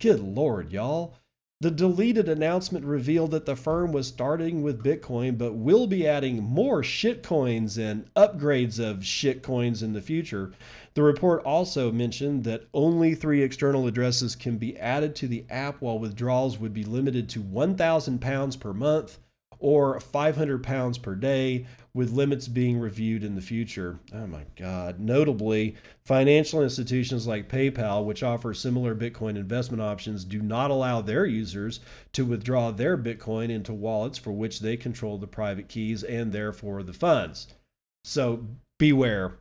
Good lord, y'all. The deleted announcement revealed that the firm was starting with Bitcoin, but will be adding more shitcoins and upgrades of shitcoins in the future. The report also mentioned that only three external addresses can be added to the app, while withdrawals would be limited to 1,000 pounds per month or 500 pounds per day, with limits being reviewed in the future. Oh my God. Notably, financial institutions like PayPal, which offer similar Bitcoin investment options, do not allow their users to withdraw their Bitcoin into wallets for which they control the private keys and therefore the funds. So beware.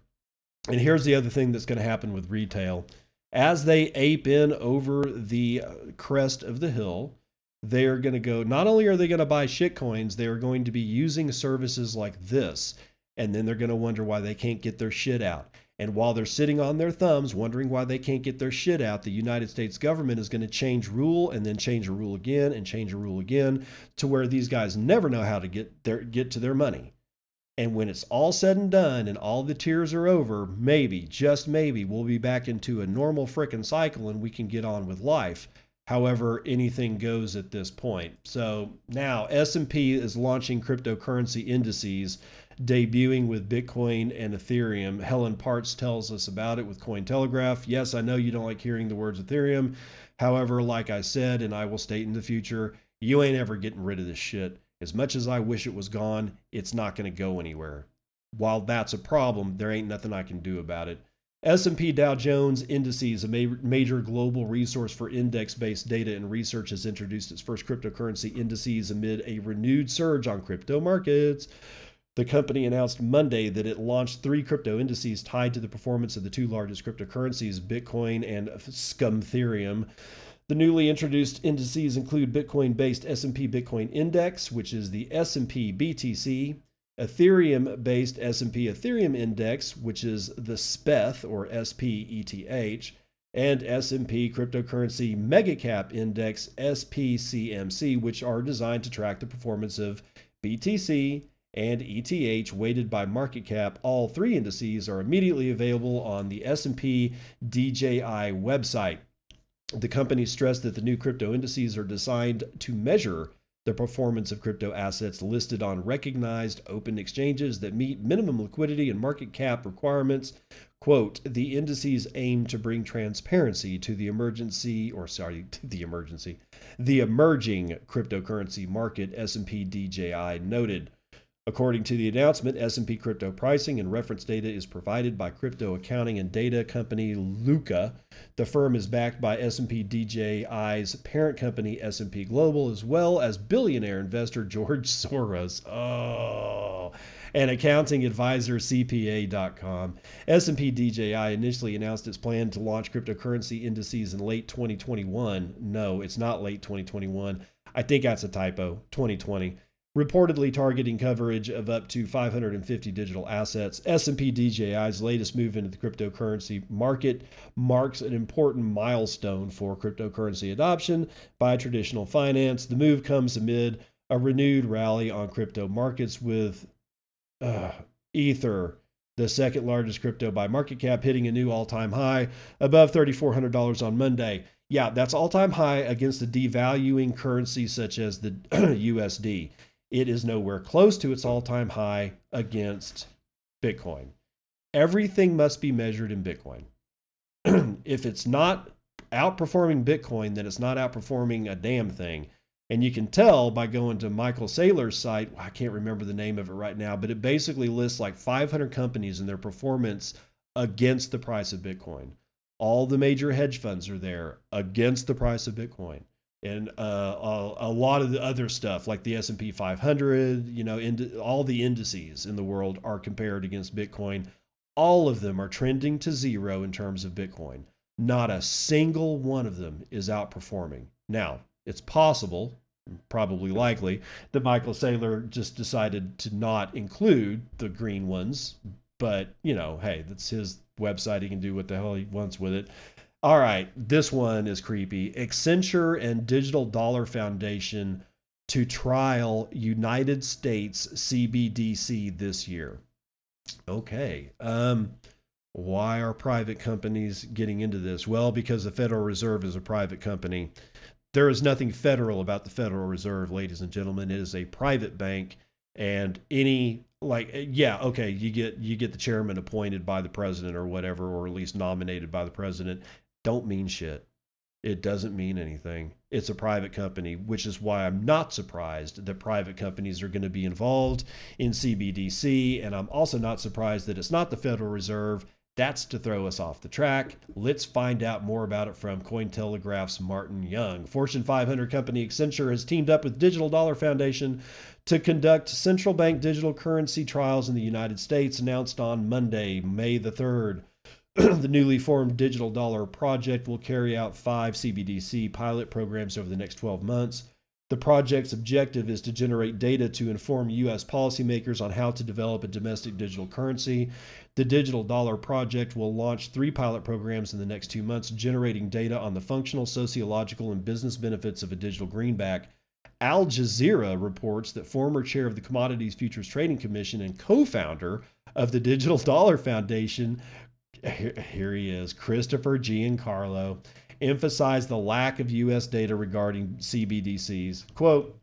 And here's the other thing that's going to happen with retail. As they ape in over the uh, crest of the hill, they are going to go, not only are they going to buy shit coins, they are going to be using services like this. And then they're going to wonder why they can't get their shit out. And while they're sitting on their thumbs, wondering why they can't get their shit out, the United States government is going to change rule and then change a rule again and change a rule again to where these guys never know how to get their get to their money. And when it's all said and done and all the tears are over, maybe, just maybe, we'll be back into a normal frickin' cycle and we can get on with life. However, anything goes at this point. So now S&P is launching cryptocurrency indices debuting with Bitcoin and Ethereum. Helen Partz tells us about it with Cointelegraph. Yes, I know you don't like hearing the words Ethereum. However, like I said, and I will state in the future, you ain't ever getting rid of this shit. As much as I wish it was gone, it's not going to go anywhere. While that's a problem, there ain't nothing I can do about it. S&P Dow Jones Indices, a major global resource for index-based data and research, has introduced its first cryptocurrency indices amid a renewed surge on crypto markets. The company announced Monday that it launched three crypto indices tied to the performance of the two largest cryptocurrencies, Bitcoin and Scumtherium. The newly introduced indices include Bitcoin-based S&P Bitcoin Index, which is the S&P BTC, Ethereum-based S&P Ethereum Index, which is the SPETH or SPETH, and S&P Cryptocurrency Megacap Index SPCMC, which are designed to track the performance of BTC, and ETH weighted by market cap. All three indices are immediately available on the S&P DJI website. The company stressed that the new crypto indices are designed to measure the performance of crypto assets listed on recognized open exchanges that meet minimum liquidity and market cap requirements. Quote, the indices aim to bring transparency to the emergency, or sorry, to the emergency, the emerging cryptocurrency market, S&P DJI noted. According to the announcement, S&P crypto pricing and reference data is provided by crypto accounting and data company Lukka. The firm is backed by S&P DJI's parent company S&P Global as well as billionaire investor George Soros. Oh, and accounting advisor CPA.com. S&P DJI initially announced its plan to launch cryptocurrency indices in late 2021. No, it's not late 2021. I think that's a typo. 2020 reportedly targeting coverage of up to 550 digital assets. S&P DJI's latest move into the cryptocurrency market marks an important milestone for cryptocurrency adoption by traditional finance. The move comes amid a renewed rally on crypto markets with uh, Ether, the second largest crypto by market cap, hitting a new all-time high above $3,400 on Monday. Yeah, that's all-time high against a devaluing currency such as the USD. It is nowhere close to its all time high against Bitcoin. Everything must be measured in Bitcoin. if it's not outperforming Bitcoin, then it's not outperforming a damn thing. And you can tell by going to Michael Saylor's site. I can't remember the name of it right now, but it basically lists like 500 companies and their performance against the price of Bitcoin. All the major hedge funds are there against the price of Bitcoin and uh, a, a, lot of the other stuff like the S&P 500 you know ind- all the indices in the world are compared against bitcoin. All of them are trending to zero in terms of bitcoin. Not a single one of them is outperforming. Now it's possible probably likely that michael saylor just decided to not include the green ones but you know hey that's his website. He can do what the hell he wants with it all right, this one is creepy. Accenture and Digital Dollar Foundation to trial United States CBDC this year. Okay. Um, why are private companies getting into this? Well, because the Federal Reserve is a private company. There is nothing federal about the Federal Reserve, ladies and gentlemen. It is a private bank, and any like yeah okay you get you get the chairman appointed by the president or whatever or at least nominated by the president don't mean shit. It doesn't mean anything. It's a private company, which is why I'm not surprised that private companies are going to be involved in CBDC. And I'm also not surprised that it's not the Federal Reserve. That's to throw us off the track. Let's find out more about it from Cointelegraph's Martin Young. Fortune 500 company Accenture has teamed up with Digital Dollar Foundation to conduct central bank digital currency trials in the United States, announced on Monday, May the 3rd. The newly formed Digital Dollar Project will carry out five CBDC pilot programs over the next 12 months. The project's objective is to generate data to inform U.S. policymakers on how to develop a domestic digital currency. The Digital Dollar Project will launch three pilot programs in the next two months, generating data on the functional, sociological, and business benefits of a digital greenback. Al Jazeera reports that former chair of the Commodities Futures Trading Commission and co founder of the Digital Dollar Foundation, here he is, Christopher Giancarlo, emphasized the lack of U.S. data regarding CBDCs. Quote,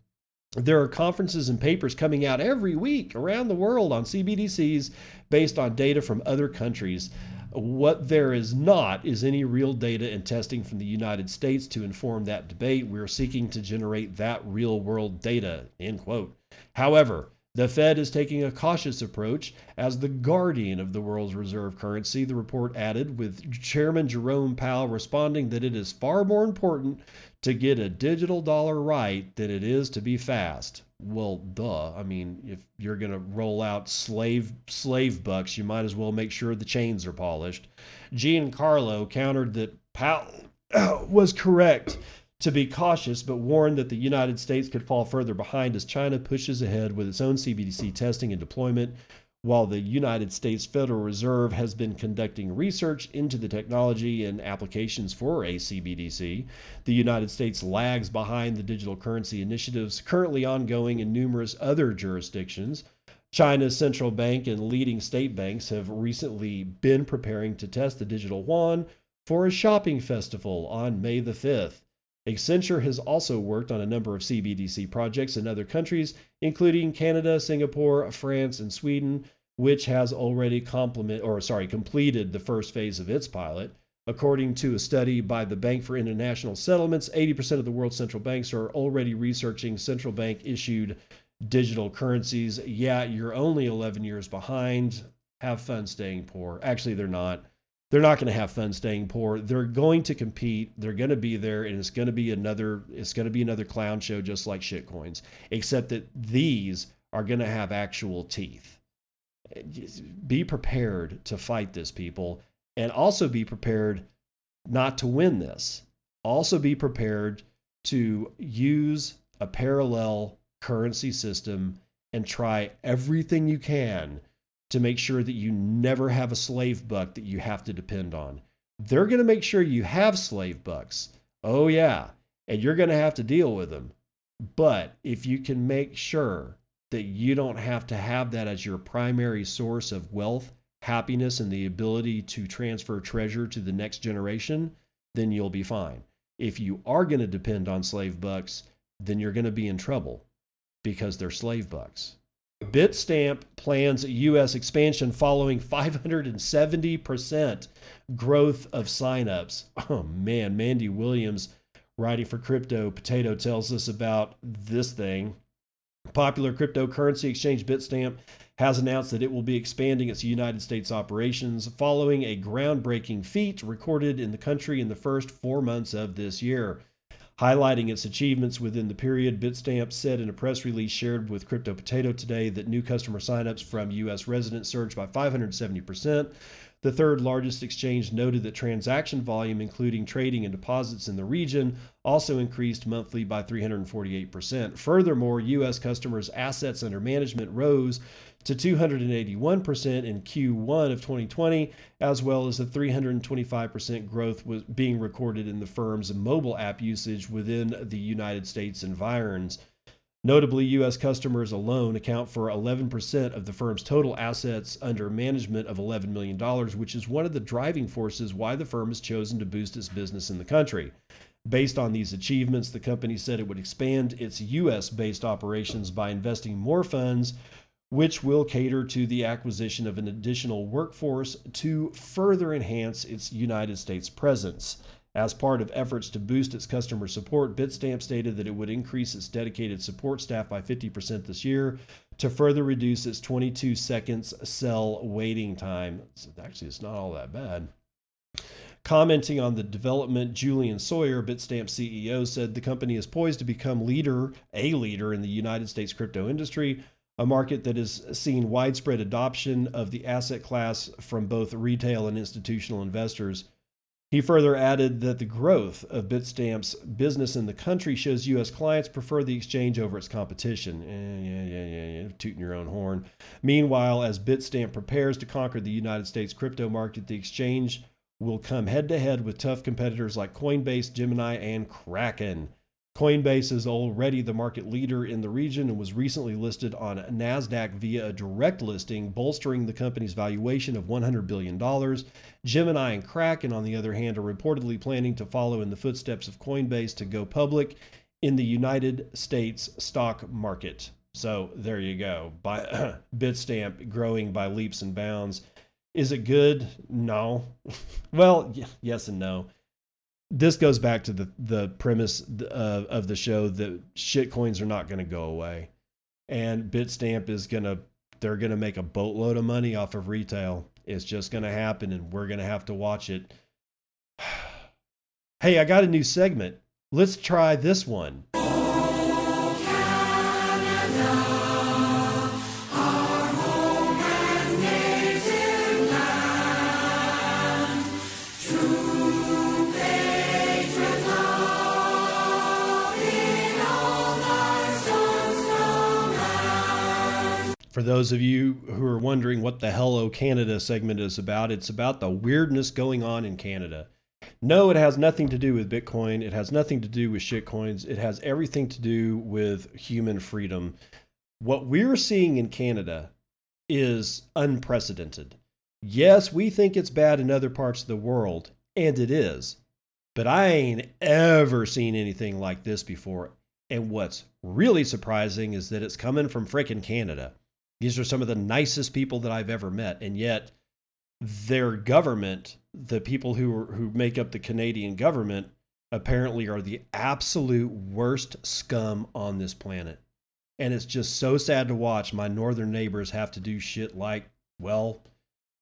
there are conferences and papers coming out every week around the world on CBDCs based on data from other countries. What there is not is any real data and testing from the United States to inform that debate. We're seeking to generate that real world data. End quote. However, the Fed is taking a cautious approach as the guardian of the world's reserve currency, the report added, with Chairman Jerome Powell responding that it is far more important to get a digital dollar right than it is to be fast. Well, duh. I mean, if you're going to roll out slave slave bucks, you might as well make sure the chains are polished. Giancarlo countered that Powell was correct to be cautious, but warned that the United States could fall further behind as China pushes ahead with its own CBDC testing and deployment, while the United States Federal Reserve has been conducting research into the technology and applications for a CBDC. The United States lags behind the digital currency initiatives currently ongoing in numerous other jurisdictions. China's central bank and leading state banks have recently been preparing to test the digital yuan for a shopping festival on May the 5th. Accenture has also worked on a number of CBDC projects in other countries, including Canada, Singapore, France, and Sweden, which has already complement or sorry, completed the first phase of its pilot. According to a study by the Bank for International Settlements, 80% of the world's central banks are already researching central bank issued digital currencies. Yeah, you're only 11 years behind. Have fun staying poor. Actually, they're not they're not going to have fun staying poor. They're going to compete. They're going to be there, and it's going to be another. It's going to be another clown show, just like shitcoins, except that these are going to have actual teeth. Be prepared to fight this, people, and also be prepared not to win this. Also, be prepared to use a parallel currency system and try everything you can to make sure that you never have a slave buck that you have to depend on. They're going to make sure you have slave bucks. Oh, yeah. And you're going to have to deal with them. But if you can make sure that you don't have to have that as your primary source of wealth, happiness, and the ability to transfer treasure to the next generation, then you'll be fine. If you are going to depend on slave bucks, then you're going to be in trouble because they're slave bucks. Bitstamp plans U.S. expansion following 570% growth of signups. Oh man, Mandy Williams, writing for Crypto Potato, tells us about this thing. Popular cryptocurrency exchange Bitstamp has announced that it will be expanding its United States operations following a groundbreaking feat recorded in the country in the first four months of this year. Highlighting its achievements within the period, Bitstamp said in a press release shared with Crypto Potato today that new customer signups from U.S. residents surged by 570%. The third largest exchange noted that transaction volume, including trading and deposits in the region, also increased monthly by 348%. Furthermore, U.S. customers' assets under management rose to 281% in Q1 of 2020, as well as a 325% growth was being recorded in the firm's mobile app usage within the United States environs. Notably, U.S. customers alone account for 11% of the firm's total assets under management of $11 million, which is one of the driving forces why the firm has chosen to boost its business in the country. Based on these achievements, the company said it would expand its U.S. based operations by investing more funds which will cater to the acquisition of an additional workforce to further enhance its United States presence. As part of efforts to boost its customer support, Bitstamp stated that it would increase its dedicated support staff by 50% this year to further reduce its 22 seconds cell waiting time. So actually, it's not all that bad. Commenting on the development, Julian Sawyer, Bitstamp CEO, said the company is poised to become leader, a leader in the United States crypto industry, a market that has seen widespread adoption of the asset class from both retail and institutional investors. He further added that the growth of Bitstamp's business in the country shows U.S. clients prefer the exchange over its competition. Eh, yeah, yeah, yeah, yeah, tooting your own horn. Meanwhile, as Bitstamp prepares to conquer the United States crypto market, the exchange will come head to head with tough competitors like Coinbase, Gemini, and Kraken. Coinbase is already the market leader in the region and was recently listed on NASDAQ via a direct listing, bolstering the company's valuation of $100 billion. Gemini and Kraken, on the other hand, are reportedly planning to follow in the footsteps of Coinbase to go public in the United States stock market. So there you go. By Bitstamp growing by leaps and bounds. Is it good? No. well, yes and no this goes back to the the premise of, of the show that shit coins are not going to go away, and Bitstamp is going to they're going to make a boatload of money off of retail. It's just going to happen, and we're going to have to watch it. hey, I got a new segment. Let's try this one. For those of you who are wondering what the Hello Canada segment is about, it's about the weirdness going on in Canada. No, it has nothing to do with Bitcoin. It has nothing to do with shitcoins. It has everything to do with human freedom. What we're seeing in Canada is unprecedented. Yes, we think it's bad in other parts of the world, and it is. But I ain't ever seen anything like this before. And what's really surprising is that it's coming from frickin' Canada. These are some of the nicest people that I've ever met, and yet their government, the people who are, who make up the Canadian government, apparently are the absolute worst scum on this planet. And it's just so sad to watch my northern neighbors have to do shit like, well,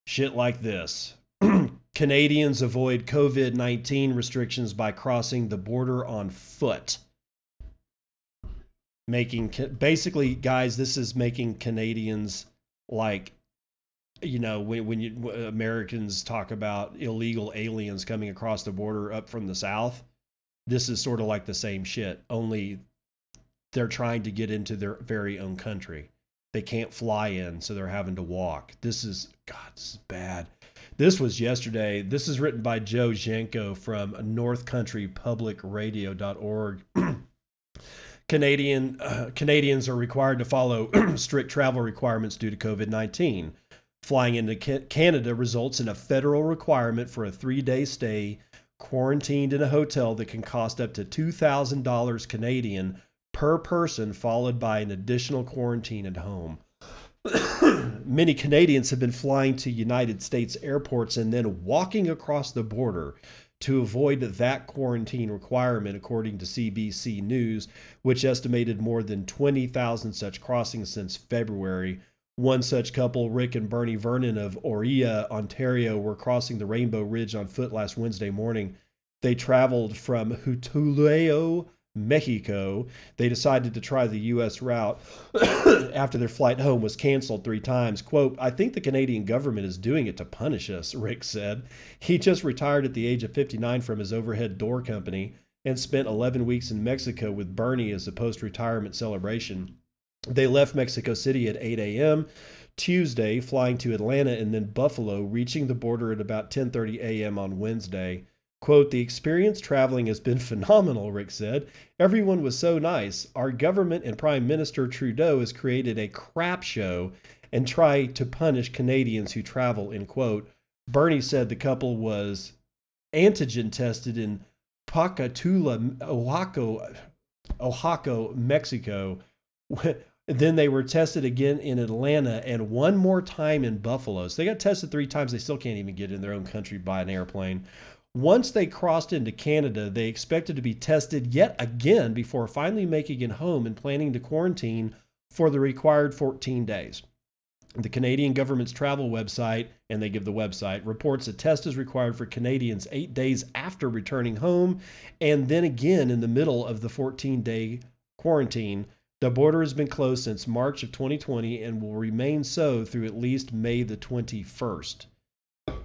shit like this. Canadians avoid COVID 19 restrictions by crossing the border on foot making basically guys this is making canadians like you know when, when you americans talk about illegal aliens coming across the border up from the south this is sort of like the same shit only they're trying to get into their very own country. They can't fly in so they're having to walk. This is god this is bad. This was yesterday. This is written by joe Janko from northcountrypublicradio.org Canadian uh, Canadians are required to follow strict travel requirements due to COVID 19. Flying into Canada results in a federal requirement for a three day stay quarantined in a hotel that can cost up to $2,000 Canadian per person, followed by an additional quarantine at home. Many Canadians have been flying to United States airports and then walking across the border to avoid that quarantine requirement, according to CBC News, which estimated more than 20,000 such crossings since February. One such couple, Rick and Bernie Vernon of Orillia, Ontario, were crossing the Rainbow Bridge on foot last Wednesday morning. They traveled from Huatulco Mexico. They decided to try the U.S. route after their flight home was canceled three times. Quote, I think the Canadian government is doing it to punish us, Rick said. He just retired at the age of 59 from his overhead door company and spent 11 weeks in Mexico with Bernie as a post retirement celebration. They left Mexico City at 8 a.m. Tuesday, flying to Atlanta and then Buffalo, reaching the border at about 10:30 a.m. on Wednesday. Quote, the experience traveling has been phenomenal, Rick said. Everyone was so nice. Our government and Prime Minister Trudeau has created a crap show and try to punish Canadians who travel, end quote. Bernie said the couple was antigen tested in Pacatula, Oaxaca, Oaxaca, Mexico. then they were tested again in Atlanta and one more time in Buffalo. So they got tested three times. They still can't even get in their own country by an airplane. Once they crossed into Canada, they expected to be tested yet again before finally making it home and planning to quarantine for the required 14 days. The Canadian government's travel website, and they give the website, reports a test is required for Canadians eight days after returning home, and then again in the middle of the 14 day quarantine. The border has been closed since March of 2020 and will remain so through at least May the 21st.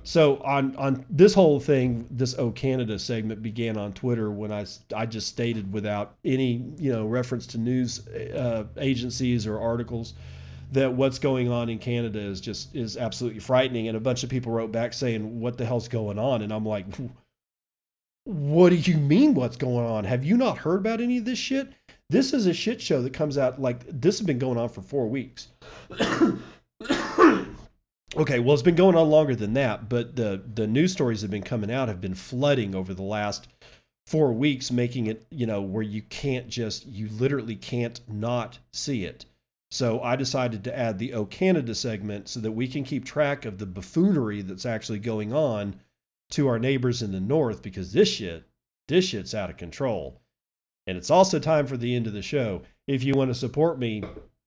So on on this whole thing, this "Oh Canada" segment began on Twitter when I I just stated without any you know reference to news uh, agencies or articles that what's going on in Canada is just is absolutely frightening. And a bunch of people wrote back saying, "What the hell's going on?" And I'm like, "What do you mean? What's going on? Have you not heard about any of this shit?" This is a shit show that comes out like this has been going on for four weeks. Okay, well, it's been going on longer than that, but the the news stories have been coming out have been flooding over the last four weeks, making it you know where you can't just you literally can't not see it. So I decided to add the O Canada segment so that we can keep track of the buffoonery that's actually going on to our neighbors in the north because this shit, this shit's out of control. And it's also time for the end of the show. If you want to support me,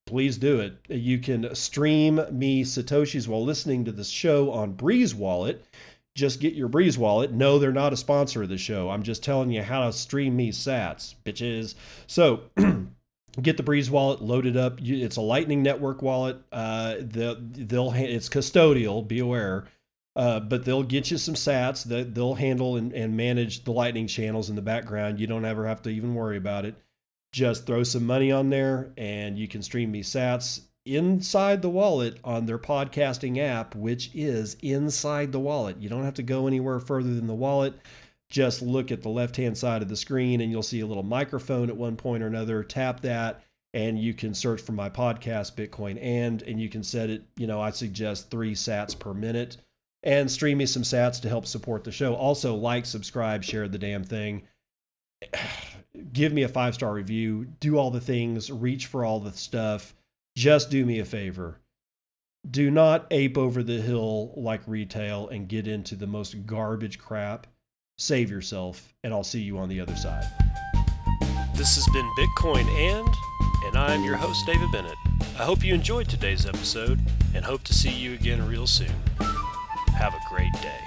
please do it. You can stream me Satoshis while listening to this show on Breez Wallet. Just get your Breez Wallet. No, they're not a sponsor of the show. I'm just telling you how to stream me sats, bitches. So get the Breez wallet loaded up. It's a Lightning Network wallet. Uh, they'll, it's custodial. Be aware. Uh, but they'll get you some sats that they'll handle and, and manage the lightning channels in the background. You don't ever have to even worry about it. Just throw some money on there and you can stream me sats inside the wallet on their podcasting app, which is inside the wallet. You don't have to go anywhere further than the wallet. Just look at the left hand side of the screen and you'll see a little microphone at one point or another. Tap that and you can search for my podcast, Bitcoin and, and you can set it, you know, I suggest three sats per minute and stream me some sats to help support the show. Also, like, subscribe, share the damn thing. Give me a five star review. Do all the things. Reach for all the stuff. Just do me a favor. Do not ape over the hill like retail and get into the most garbage crap. Save yourself, and I'll see you on the other side. This has been Bitcoin and, and I'm your host, David Bennett. I hope you enjoyed today's episode and hope to see you again real soon. Have a great day.